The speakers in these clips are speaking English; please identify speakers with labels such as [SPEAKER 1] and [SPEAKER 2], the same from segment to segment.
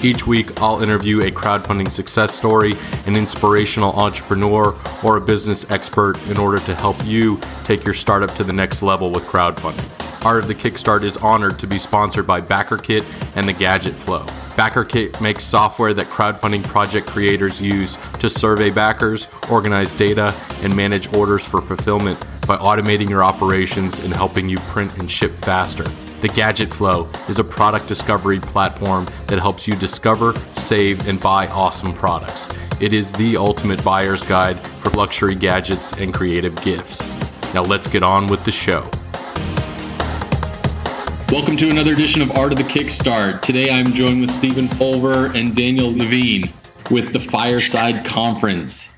[SPEAKER 1] Each week, I'll interview a crowdfunding success story, an inspirational entrepreneur, or a business expert in order to help you take your startup to the next level with crowdfunding. Art of the Kickstart is honored to be sponsored by BackerKit and the Gadget Flow. BackerKit makes software that crowdfunding project creators use to survey backers, organize data, and manage orders for fulfillment by automating your operations and helping you print and ship faster. The Gadget Flow is a product discovery platform that helps you discover, save, and buy awesome products. It is the ultimate buyer's guide for luxury gadgets and creative gifts. Now let's get on with the show. Welcome to another edition of Art of the Kickstart. Today I'm joined with Steven Pulver and Daniel Levine with the Fireside Conference.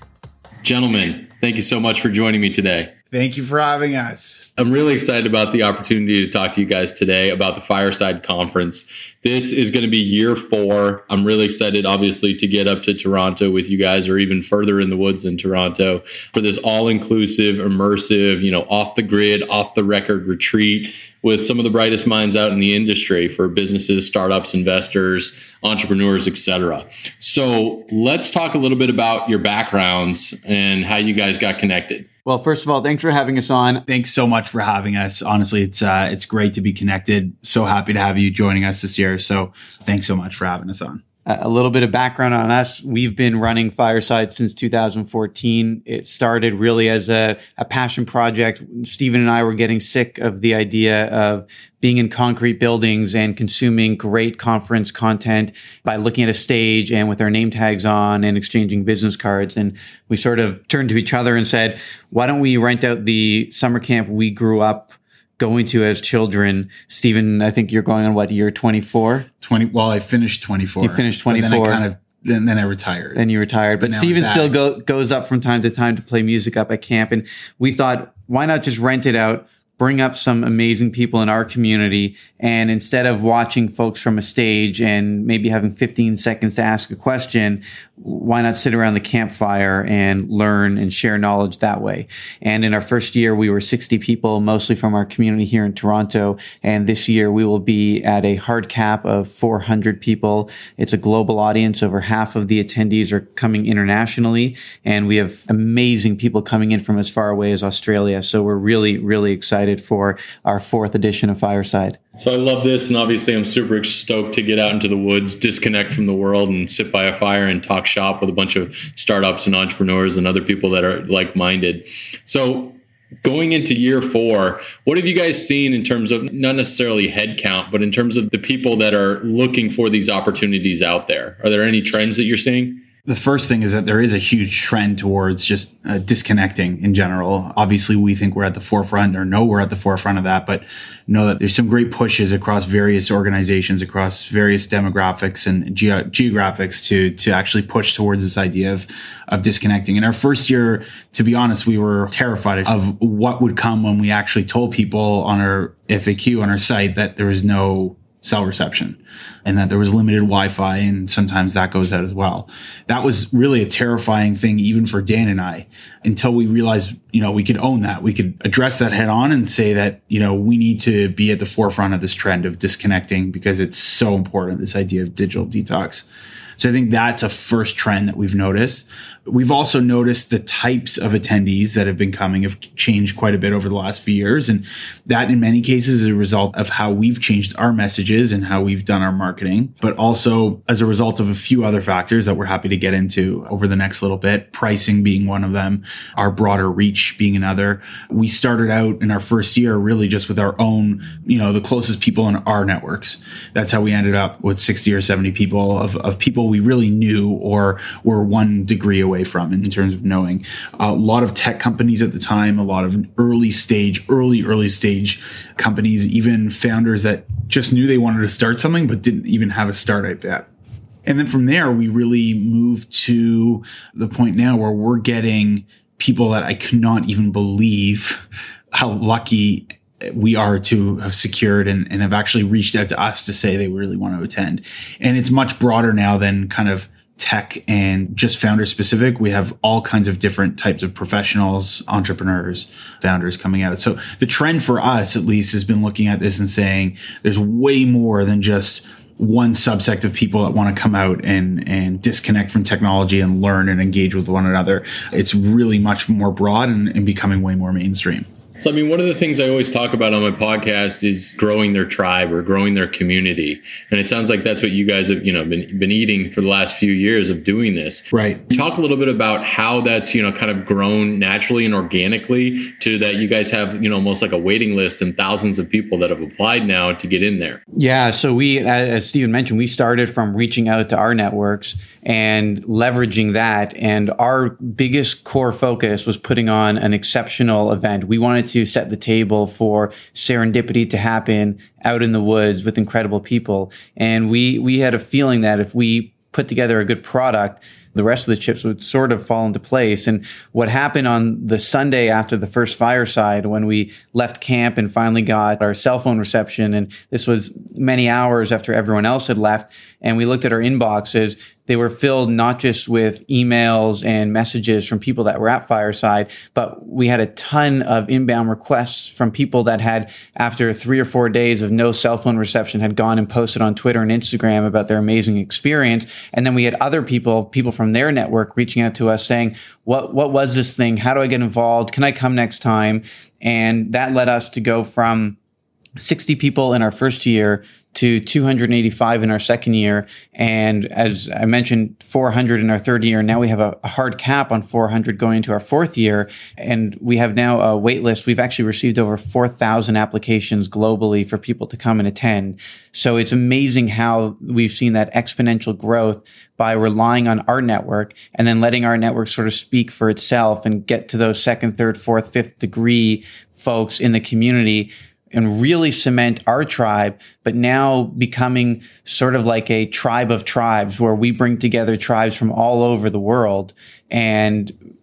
[SPEAKER 1] Gentlemen, thank you so much for joining me today.
[SPEAKER 2] Thank you for having us.
[SPEAKER 1] I'm really excited about the opportunity to talk to you guys today about the Fireside Conference. This is going to be year four. I'm really excited, obviously, to get up to Toronto with you guys or even further in the woods in Toronto for this all inclusive, immersive, you know, off the grid, off the record retreat with some of the brightest minds out in the industry for businesses, startups, investors, entrepreneurs, etc. So let's talk a little bit about your backgrounds and how you guys got connected.
[SPEAKER 3] Well, first of all, thanks for having us on.
[SPEAKER 2] Thanks so much for having us. Honestly, it's uh, it's great to be connected. So happy to have you joining us this year. So thanks so much for having us on.
[SPEAKER 3] A little bit of background on us. We've been running Fireside since 2014. It started really as a, a passion project. Steven and I were getting sick of the idea of being in concrete buildings and consuming great conference content by looking at a stage and with our name tags on and exchanging business cards. And we sort of turned to each other and said, why don't we rent out the summer camp we grew up going to as children. Steven, I think you're going on what year 24?
[SPEAKER 2] 20. Well, I finished 24.
[SPEAKER 3] You finished 24.
[SPEAKER 2] Then I kind of, then, then I retired.
[SPEAKER 3] Then you retired. But, but Steven still go, goes up from time to time to play music up at camp. And we thought, why not just rent it out? Bring up some amazing people in our community. And instead of watching folks from a stage and maybe having 15 seconds to ask a question, why not sit around the campfire and learn and share knowledge that way? And in our first year, we were 60 people, mostly from our community here in Toronto. And this year we will be at a hard cap of 400 people. It's a global audience. Over half of the attendees are coming internationally. And we have amazing people coming in from as far away as Australia. So we're really, really excited for our fourth edition of Fireside.
[SPEAKER 1] So I love this, and obviously I'm super stoked to get out into the woods, disconnect from the world, and sit by a fire and talk shop with a bunch of startups and entrepreneurs and other people that are like-minded. So going into year four, what have you guys seen in terms of not necessarily headcount, but in terms of the people that are looking for these opportunities out there? Are there any trends that you're seeing?
[SPEAKER 2] The first thing is that there is a huge trend towards just uh, disconnecting in general. Obviously, we think we're at the forefront or know we're at the forefront of that, but know that there's some great pushes across various organizations, across various demographics and ge- geographics to, to actually push towards this idea of, of disconnecting. In our first year, to be honest, we were terrified of what would come when we actually told people on our FAQ on our site that there was no cell reception and that there was limited Wi-Fi and sometimes that goes out as well. That was really a terrifying thing even for Dan and I until we realized, you know, we could own that. We could address that head on and say that, you know, we need to be at the forefront of this trend of disconnecting because it's so important, this idea of digital detox. So I think that's a first trend that we've noticed. We've also noticed the types of attendees that have been coming have changed quite a bit over the last few years. And that in many cases is a result of how we've changed our messages and how we've done our marketing, but also as a result of a few other factors that we're happy to get into over the next little bit, pricing being one of them, our broader reach being another. We started out in our first year really just with our own, you know, the closest people in our networks. That's how we ended up with 60 or 70 people of, of people we really knew or were one degree away from in terms of knowing. A lot of tech companies at the time, a lot of early stage, early, early stage companies, even founders that just knew they wanted to start something but didn't even have a startup yet. And then from there, we really moved to the point now where we're getting people that I cannot even believe how lucky we are to have secured and, and have actually reached out to us to say they really want to attend. And it's much broader now than kind of tech and just founder specific. We have all kinds of different types of professionals, entrepreneurs, founders coming out. So the trend for us, at least, has been looking at this and saying there's way more than just one subsect of people that want to come out and and disconnect from technology and learn and engage with one another. It's really much more broad and, and becoming way more mainstream.
[SPEAKER 1] So, I mean, one of the things I always talk about on my podcast is growing their tribe or growing their community. And it sounds like that's what you guys have, you know, been, been eating for the last few years of doing this.
[SPEAKER 2] Right.
[SPEAKER 1] Talk a little bit about how that's, you know, kind of grown naturally and organically to that you guys have, you know, almost like a waiting list and thousands of people that have applied now to get in there.
[SPEAKER 3] Yeah. So we, as Steven mentioned, we started from reaching out to our networks and leveraging that. And our biggest core focus was putting on an exceptional event. We wanted to set the table for serendipity to happen out in the woods with incredible people. And we, we had a feeling that if we put together a good product, the rest of the chips would sort of fall into place. And what happened on the Sunday after the first fireside, when we left camp and finally got our cell phone reception, and this was many hours after everyone else had left, and we looked at our inboxes, they were filled not just with emails and messages from people that were at Fireside, but we had a ton of inbound requests from people that had, after three or four days of no cell phone reception, had gone and posted on Twitter and Instagram about their amazing experience. And then we had other people, people from their network reaching out to us saying, what, what was this thing? How do I get involved? Can I come next time? And that led us to go from 60 people in our first year to 285 in our second year. And as I mentioned, 400 in our third year. Now we have a, hard cap on 400 going into our fourth year. And we have now a wait list. We've actually received over 4,000 applications globally for people to come and attend. So it's amazing how we've seen that exponential growth by relying on our network and then letting our network sort of speak for itself and get to those second, third, fourth, fifth degree folks in the community and really cement our tribe, but now becoming sort of like a tribe of tribes where we bring together tribes from all over the world. And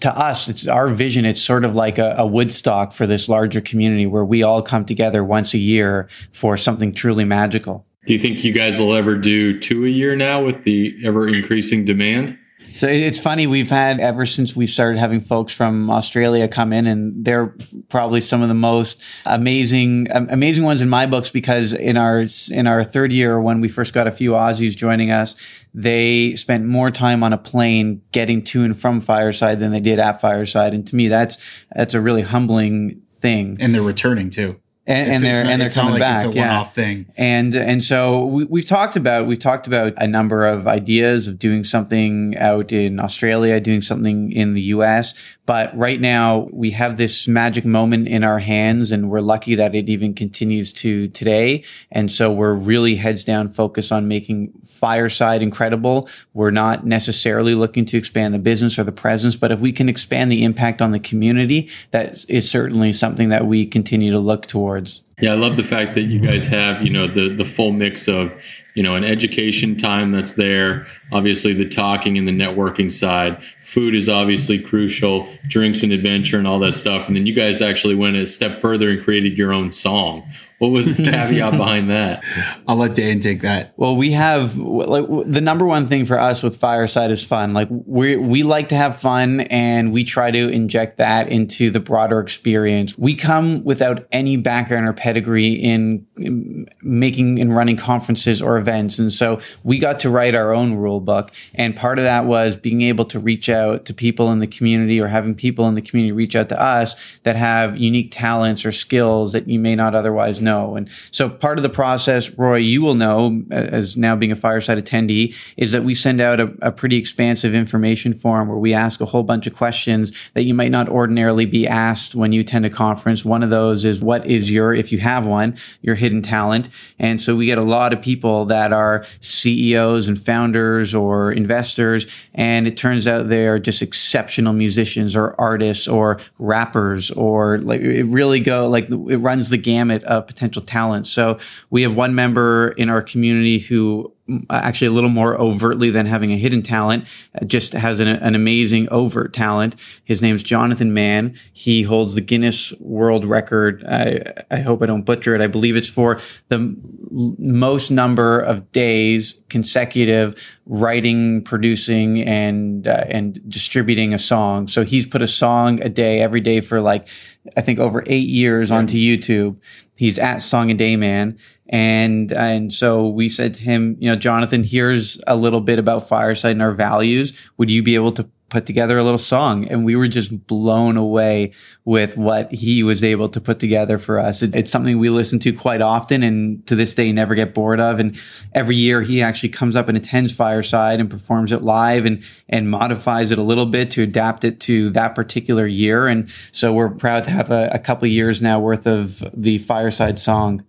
[SPEAKER 3] to us, it's our vision. It's sort of like a, a, Woodstock for this larger community where we all come together once a year for something truly magical.
[SPEAKER 1] Do you think you guys will ever do two a year now with the ever increasing demand?
[SPEAKER 3] So it's funny. We've had ever since we started having folks from Australia come in, and they're probably some of the most amazing, amazing ones in my books. Because in our in our third year, when we first got a few Aussies joining us, they spent more time on a plane getting to and from Fireside than they did at Fireside, and to me, that's that's a really humbling thing.
[SPEAKER 2] And they're returning too
[SPEAKER 3] and, and they're and they're coming like back.
[SPEAKER 2] It's a
[SPEAKER 3] yeah.
[SPEAKER 2] thing.
[SPEAKER 3] And and so we, have talked about we've talked about a number of ideas of doing something out in Australia, doing something in the U.S. But right now we have this magic moment in our hands, and we're lucky that it even continues to today. And so we're really heads down focused on making Fireside incredible. We're not necessarily looking to expand the business or the presence, but if we can expand the impact on the community, that is certainly something that we continue to look towards.
[SPEAKER 1] Yeah, I love the fact that you guys have, you know, the the full mix of, you know, an education time that's there, obviously the talking and the networking side. Food is obviously crucial, drinks and adventure and all that stuff. And then you guys actually went a step further and created your own song. What was the caveat behind that?
[SPEAKER 2] I'll let Dan take that.
[SPEAKER 3] Well, we have like the number one thing for us with Fireside is fun. Like we we like to have fun and we try to inject that into the broader experience. We come without any background or pedigree in, in making and running conferences or events. And so we got to write our own rule book. And part of that was being able to reach out to people in the community or having people in the community reach out to us that have unique talents or skills that you may not otherwise know. And so part of the process, Roy, you will know as now being a fireside attendee, is that we send out a, a pretty expansive information form where we ask a whole bunch of questions that you might not ordinarily be asked when you attend a conference. One of those is what is your, if you have one, your hidden talent. And so we get a lot of people that are CEOs and founders or investors. And it turns out they're just exceptional musicians or artists or rappers or like it really go like it runs the gamut of potential talent. So we have one member in our community who actually a little more overtly than having a hidden talent, just has an, an, amazing overt talent. His name's Jonathan Mann. He holds the Guinness World Record. I, I hope I don't butcher it. I believe it's for the most number of days consecutive writing, producing, and uh, and distributing a song. So he's put a song a day every day for like I think over eight years onto YouTube. He's at Song a Day Man and and so we said to him, you know, Jonathan, here's a little bit about Fireside and our values. Would you be able to put together a little song? And we were just blown away with what he was able to put together for us. It, it's something we listen to quite often and to this day never get bored of. And every year he actually comes up and attends Fireside and performs it live and and modifies it a little bit to adapt it to that particular year. And so we're proud to have a, a couple years now worth of the Fireside song.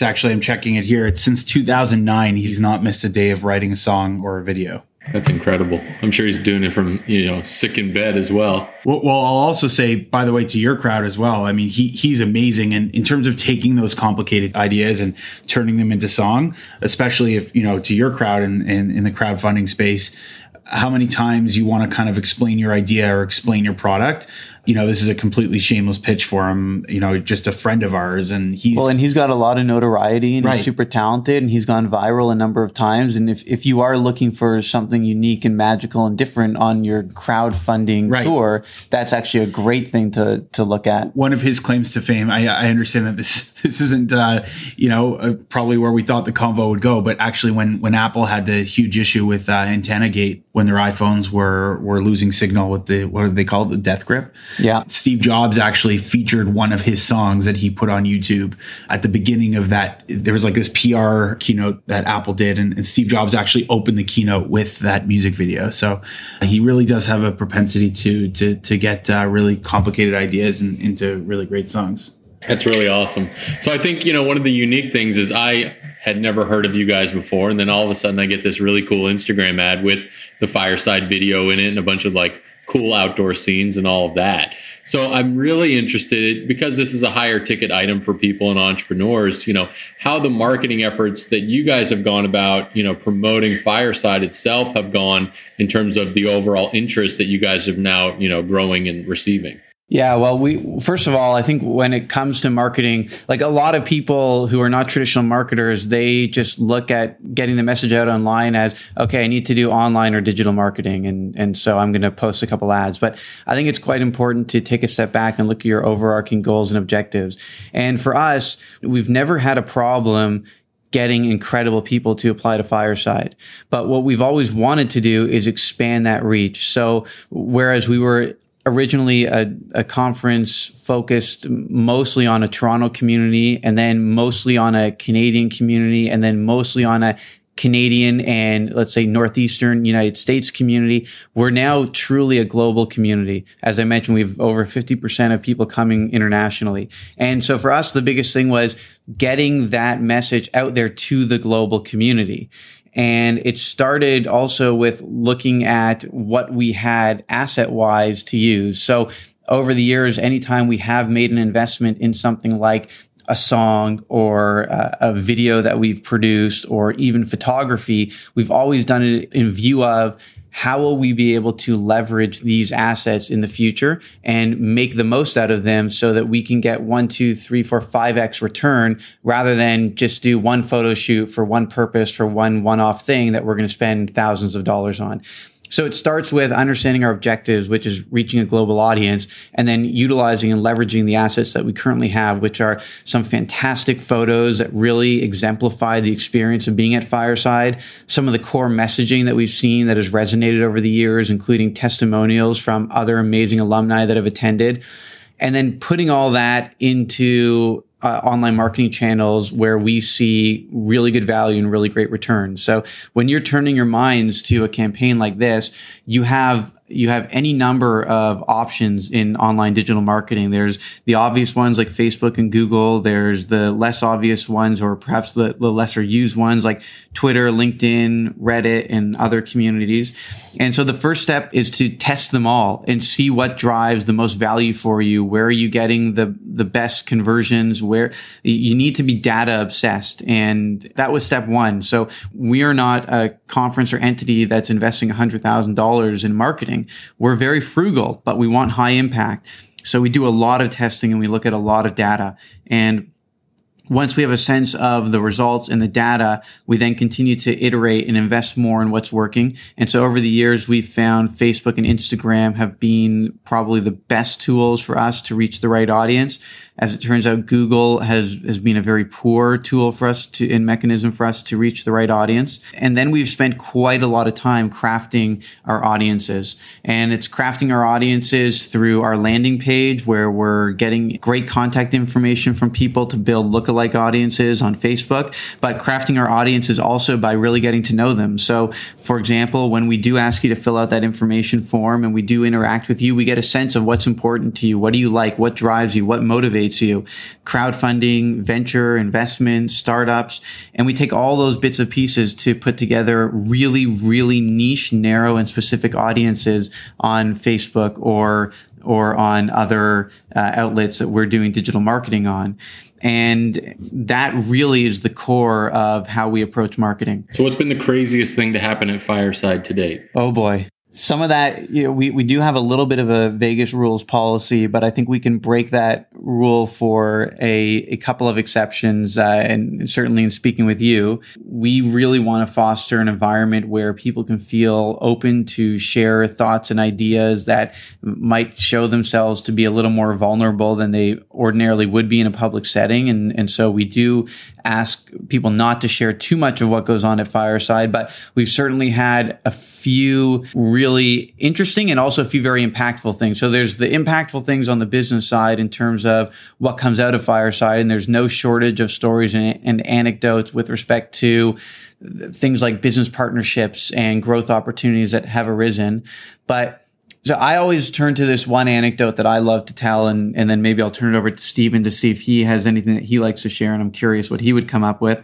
[SPEAKER 2] It's actually, I'm checking it here. It's since 2009. He's not missed a day of writing a song or a video.
[SPEAKER 1] That's incredible. I'm sure he's doing it from, you know, sick in bed as well.
[SPEAKER 2] well. Well, I'll also say, by the way, to your crowd as well. I mean, he he's amazing. And in terms of taking those complicated ideas and turning them into song, especially if, you know, to your crowd and in, in, in the crowdfunding space, how many times you want to kind of explain your idea or explain your product you know, this is a completely shameless pitch for him. You know, just a friend of ours, and he's
[SPEAKER 3] well, and he's got a lot of notoriety, and right. he's super talented, and he's gone viral a number of times. And if if you are looking for something unique and magical and different on your crowdfunding right. tour, that's actually a great thing to to look at.
[SPEAKER 2] One of his claims to fame, I, I understand that this this isn't uh, you know uh, probably where we thought the convo would go, but actually when when Apple had the huge issue with uh, Antenna Gate, when their iPhones were were losing signal with the what do they call it, the death grip
[SPEAKER 3] yeah.
[SPEAKER 2] Steve Jobs actually featured one of his songs that he put on YouTube at the beginning of that. There was like this PR keynote that Apple did, and, and Steve Jobs actually opened the keynote with that music video. So he really does have a propensity to to to get uh, really complicated ideas and into really great songs.
[SPEAKER 1] That's really awesome. So I think you know one of the unique things is I had never heard of you guys before, and then all of a sudden I get this really cool Instagram ad with the fireside video in it and a bunch of like cool outdoor scenes and all of that. So I'm really interested because this is a higher ticket item for people and entrepreneurs, you know, how the marketing efforts that you guys have gone about, you know, promoting Fireside itself have gone in terms of the overall interest that you guys have now, you know, growing and receiving.
[SPEAKER 3] Yeah, well, we first of all, I think when it comes to marketing, like a lot of people who are not traditional marketers, they just look at getting the message out online as, okay, I need to do online or digital marketing, and and so I'm going to post a couple ads. But I think it's quite important to take a step back and look at your overarching goals and objectives. And for us, we've never had a problem getting incredible people to apply to Fireside. But what we've always wanted to do is expand that reach. So whereas we were originally a, a, conference focused mostly on a Toronto community and then mostly on a Canadian community and then mostly on a Canadian and let's say Northeastern United States community. We're now truly a global community. As I mentioned, we have over 50% of people coming internationally. And so for us, the biggest thing was getting that message out there to the global community. And it started also with looking at what we had asset wise to use. So over the years, anytime we have made an investment in something like a song or a, a video that we've produced or even photography, we've always done it in view of how will we be able to leverage these assets in the future and make the most out of them so that we can get one, two, three, four, five X return rather than just do one photo shoot for one purpose for one one off thing that we're going to spend thousands of dollars on. So it starts with understanding our objectives, which is reaching a global audience, and then utilizing and leveraging the assets that we currently have, which are some fantastic photos that really exemplify the experience of being at Fireside, some of the core messaging that we've seen that has resonated over the years, including testimonials from other amazing alumni that have attended, and then putting all that into uh, online marketing channels where we see really good value and really great returns. So when you're turning your minds to a campaign like this, you have you have any number of options in online digital marketing. There's the obvious ones like Facebook and Google. There's the less obvious ones or perhaps the, the lesser used ones like Twitter, LinkedIn, Reddit, and other communities. And so the first step is to test them all and see what drives the most value for you. Where are you getting the, the best conversions? Where you need to be data obsessed. And that was step one. So we are not a conference or entity that's investing $100,000 in marketing. We're very frugal, but we want high impact. So we do a lot of testing and we look at a lot of data. And once we have a sense of the results and the data, we then continue to iterate and invest more in what's working. And so over the years, we've found Facebook and Instagram have been probably the best tools for us to reach the right audience. As it turns out, Google has, has been a very poor tool for us to, and mechanism for us to reach the right audience. And then we've spent quite a lot of time crafting our audiences. And it's crafting our audiences through our landing page where we're getting great contact information from people to build lookalike audiences on Facebook, but crafting our audiences also by really getting to know them. So, for example, when we do ask you to fill out that information form and we do interact with you, we get a sense of what's important to you. What do you like? What drives you? What motivates you, crowdfunding, venture, investment, startups. And we take all those bits and pieces to put together really, really niche, narrow, and specific audiences on Facebook or or on other uh, outlets that we're doing digital marketing on. And that really is the core of how we approach marketing.
[SPEAKER 1] So, what's been the craziest thing to happen at Fireside to date?
[SPEAKER 3] Oh boy some of that, you know, we, we do have a little bit of a Vegas rules policy, but I think we can break that rule for a, a couple of exceptions. Uh, and certainly in speaking with you, we really want to foster an environment where people can feel open to share thoughts and ideas that might show themselves to be a little more vulnerable than they ordinarily would be in a public setting. And, and so we do ask people not to share too much of what goes on at Fireside, but we've certainly had a few really interesting and also a few very impactful things. So there's the impactful things on the business side in terms of what comes out of Fireside, and there's no shortage of stories and, and anecdotes with respect to things like business partnerships and growth opportunities that have arisen. But so I always turn to this one anecdote that I love to tell, and, and then maybe I'll turn it over to Steven to see if he has anything that he likes to share. And I'm curious what he would come up with.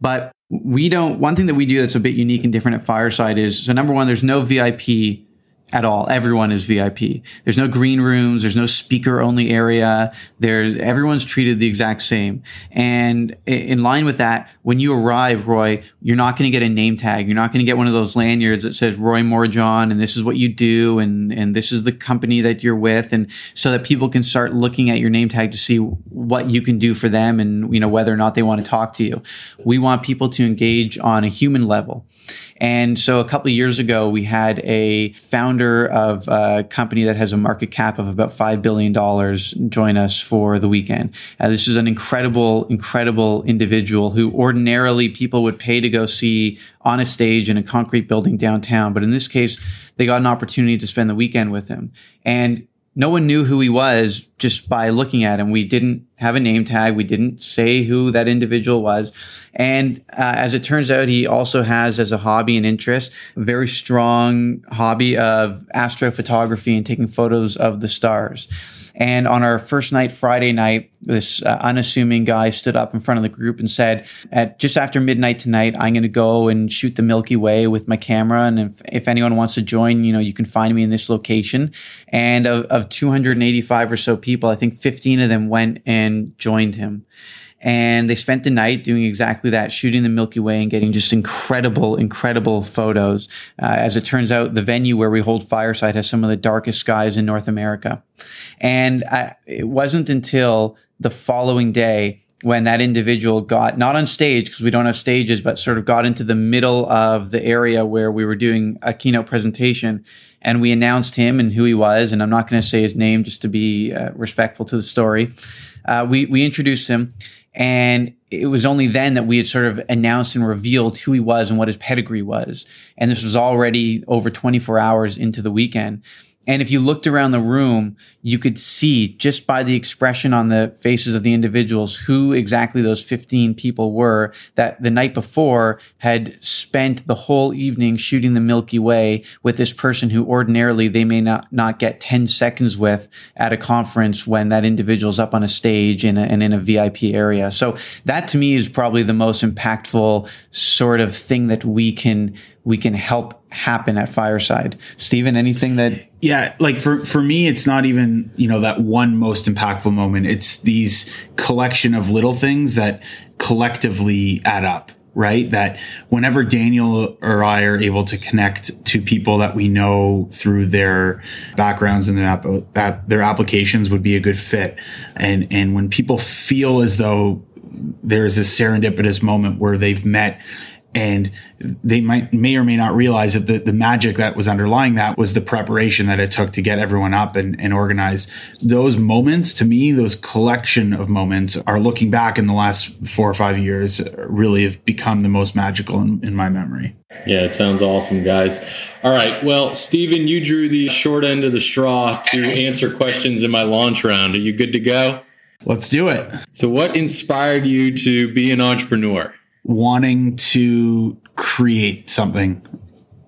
[SPEAKER 3] But we don't, one thing that we do that's a bit unique and different at Fireside is so number one, there's no VIP at all. Everyone is VIP. There's no green rooms. There's no speaker only area. There's everyone's treated the exact same. And in line with that, when you arrive, Roy, you're not going to get a name tag. You're not going to get one of those lanyards that says Roy Morejon and this is what you do and and this is the company that you're with and so that people can start looking at your name tag to see what you can do for them and you know whether or not they want to talk to you. We want people to engage on a human level. And so a couple years ago, we had a founder of a company that has a market cap of about $5 billion join us for the weekend. Uh, this is an incredible, incredible individual who ordinarily people would pay to go see on a stage in a concrete building downtown. But in this case, they got an opportunity to spend the weekend with him. And no one knew who he was just by looking at him. We didn't have a name tag. We didn't say who that individual was. And uh, as it turns out, he also has as a hobby and interest, a very strong hobby of astrophotography and taking photos of the stars. And on our first night, Friday night, this uh, unassuming guy stood up in front of the group and said, "At just after midnight tonight, I'm going to go and shoot the Milky Way with my camera. And if, if anyone wants to join, you know, you can find me in this location." And of, of 285 or so people, I think 15 of them went and joined him and they spent the night doing exactly that, shooting the Milky Way and getting just incredible, incredible photos. Uh, as it turns out, the venue where we hold Fireside has some of the darkest skies in North America. And I, it wasn't until the following day when that individual got not on stage because we don't have stages, but sort of got into the middle of the area where we were doing a keynote presentation and we announced him and who he was. And I'm not going to say his name just to be uh, respectful to the story. Uh, we, we introduced him and it was only then that we had sort of announced and revealed who he was and what his pedigree was. And this was already over 24 hours into the weekend. And if you looked around the room, you could see just by the expression on the faces of the individuals who exactly those 15 people were that the night before had spent the whole evening shooting the Milky Way with this person who ordinarily they may not, not get 10 seconds with at a conference when that individual's up on a stage in a, and in a VIP area. So that to me is probably the most impactful sort of thing that we can we can help happen at Fireside. Steven, anything that
[SPEAKER 2] yeah, like for for me, it's not even you know that one most impactful moment. It's these collection of little things that collectively add up. Right, that whenever Daniel or I are able to connect to people that we know through their backgrounds and their app- that their applications would be a good fit, and and when people feel as though there's this serendipitous moment where they've met and they might may or may not realize that the, the magic that was underlying that was the preparation that it took to get everyone up and, and organize those moments to me those collection of moments are looking back in the last four or five years really have become the most magical in, in my memory.
[SPEAKER 1] Yeah it sounds awesome guys. All right. Well steven you drew the short end of the straw to answer questions in my launch round. Are you good to go?
[SPEAKER 2] Let's do it.
[SPEAKER 1] So what inspired you to be an entrepreneur
[SPEAKER 2] wanting to create something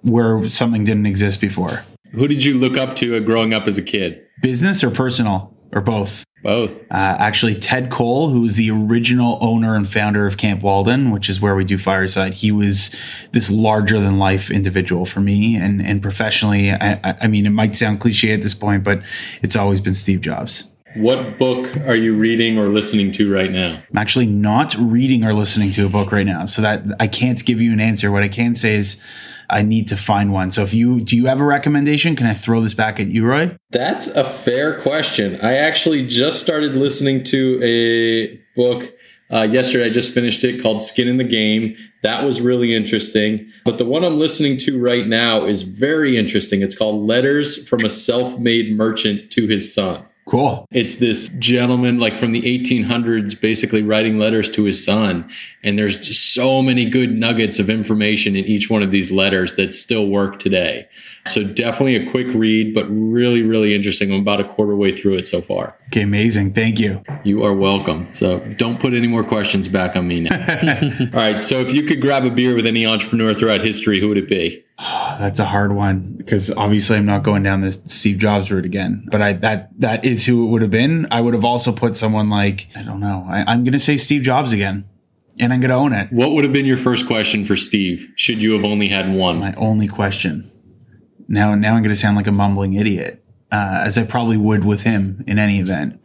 [SPEAKER 2] where something didn't exist before.
[SPEAKER 1] Who did you look up to growing up as a kid?
[SPEAKER 2] Business or personal or both?
[SPEAKER 1] Both.
[SPEAKER 2] Uh, actually, Ted Cole, who was the original owner and founder of Camp Walden, which is where we do Fireside, he was this larger than life individual for me and and professionally. I, I mean, it might sound cliche at this point, but it's always been Steve Jobs.
[SPEAKER 1] What book are you reading or listening to right now?
[SPEAKER 2] I'm actually not reading or listening to a book right now, so that I can't give you an answer. What I can say is I need to find one. So if you do you have a recommendation? Can I throw this back at you, Roy?
[SPEAKER 1] That's a fair question. I actually just started listening to a book uh, yesterday. I just finished it called Skin in the Game. That was really interesting. But the one I'm listening to right now is very interesting. It's called Letters from a Self Made Merchant to His Son.
[SPEAKER 2] Cool.
[SPEAKER 1] It's this gentleman, like from the 1800s, basically writing letters to his son. And there's just so many good nuggets of information in each one of these letters that still work today. So definitely a quick read, but really, really interesting. I'm about a quarter way through it so far.
[SPEAKER 2] Okay, amazing. Thank you.
[SPEAKER 1] You are welcome. So don't put any more questions back on me now. All right. So if you could grab a beer with any entrepreneur throughout history, who would it be?
[SPEAKER 2] That's a hard one because obviously I'm not going down the Steve Jobs route again. But I that that is who it would have been. I would have also put someone like I don't know. I, I'm going to say Steve Jobs again, and I'm going to own it.
[SPEAKER 1] What would have been your first question for Steve? Should you have only had one?
[SPEAKER 2] My only question. Now now I'm going to sound like a mumbling idiot, uh, as I probably would with him in any event.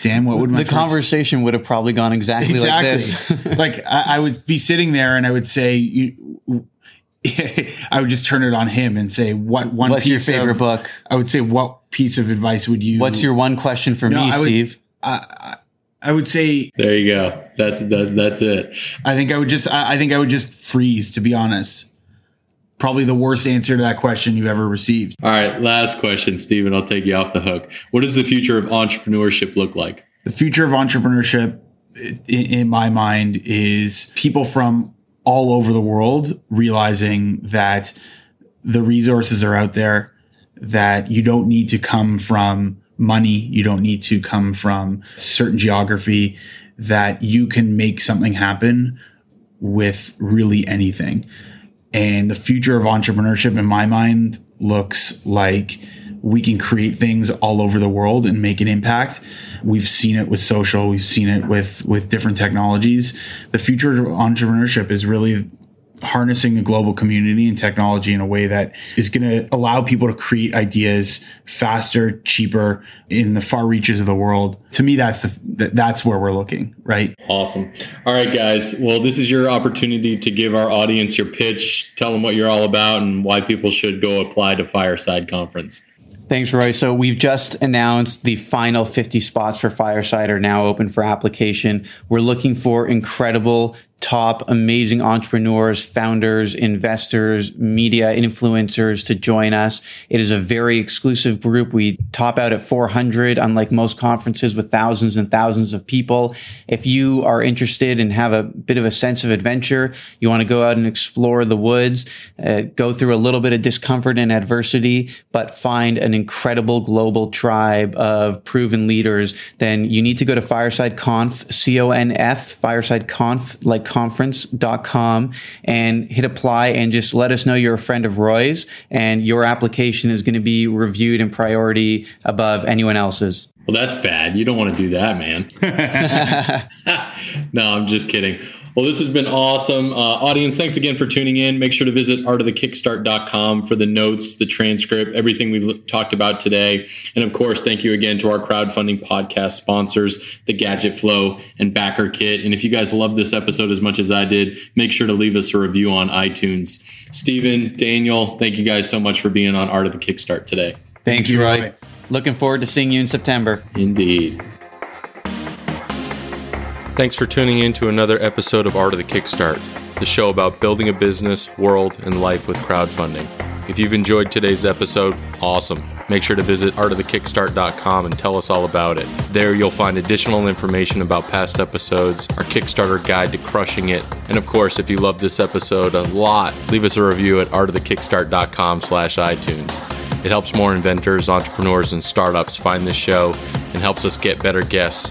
[SPEAKER 2] Dan, what would my
[SPEAKER 3] the
[SPEAKER 2] first-
[SPEAKER 3] conversation would have probably gone exactly,
[SPEAKER 2] exactly
[SPEAKER 3] like this?
[SPEAKER 2] like I, I would be sitting there and I would say you. I would just turn it on him and say, "What one?
[SPEAKER 3] What's your favorite
[SPEAKER 2] of,
[SPEAKER 3] book?
[SPEAKER 2] I would say, "What piece of advice would you?"
[SPEAKER 3] What's your one question for
[SPEAKER 2] No,
[SPEAKER 3] me,
[SPEAKER 2] I would-
[SPEAKER 3] Steve?
[SPEAKER 2] I, I would say
[SPEAKER 1] there you go. That's that, that's it.
[SPEAKER 2] I think I would just I, I think I would just freeze. To be honest, probably the worst answer to that question you've ever received.
[SPEAKER 1] All right, last question, Steven. I'll take you off the hook. What does the future of entrepreneurship look like?
[SPEAKER 2] The future of entrepreneurship, in, in my mind, is people from all over the world realizing that the resources are out there, that you don't need to come from money, you don't need to come from certain geography, that you can make something happen with really anything. And the future of entrepreneurship, in my mind, looks like we can create things all over the world and make an impact. We've seen it with social, we've seen it with with different technologies. The future of entrepreneurship is really harnessing a global community and technology in a way that is going to allow people to create ideas faster, cheaper in the far reaches of the world. To me, that's the that's where we're looking, right?
[SPEAKER 1] Awesome. All right, guys. Well, this is your opportunity to give our audience your pitch, tell them what you're all about, and why people should go apply to Fireside Conference.
[SPEAKER 3] Thanks, Roy. So we've just announced the final 50 spots for Fireside are now open for application. We're looking for incredible top amazing entrepreneurs, founders, investors, media influencers to join us. It is a very exclusive group. We top out at 400, unlike most conferences with thousands and thousands of people. If you are interested and have a bit of a sense of adventure, you want to go out and explore the woods, uh, go through a little bit of discomfort and adversity, but find an incredible global tribe of proven leaders, then you need to go to Fireside Conf, C O N F, Fireside Conf, like conference.com and hit apply and just let us know you're a friend of Roy's and your application is going to be reviewed in priority above anyone else's.
[SPEAKER 1] Well, that's bad. You don't want to do that, man. no, I'm just kidding. Well, this has been awesome. Uh, audience, thanks again for tuning in. Make sure to visit artofthekickstart.com for the notes, the transcript, everything we have talked about today. And of course, thank you again to our crowdfunding podcast sponsors, the Gadget Flow and Backer Kit. And if you guys loved this episode as much as I did, make sure to leave us a review on iTunes. Steven, Daniel, thank you guys so much for being on Art of the Kickstart today.
[SPEAKER 3] Thanks, Thank Roy. Roy. Looking forward to seeing you in September.
[SPEAKER 1] Indeed. Thanks for tuning in to another episode of Art of the Kickstart, the show about building a business, world, and life with crowdfunding. If you've enjoyed today's episode, awesome. Make sure to visit artofthekickstart.com and tell us all about it. There you'll find additional information about past episodes, our Kickstarter guide to crushing it, and of course, if you love this episode a lot, leave us a review at artofthekickstart.com slash iTunes. It helps more inventors, entrepreneurs, and startups find this show and helps us get better guests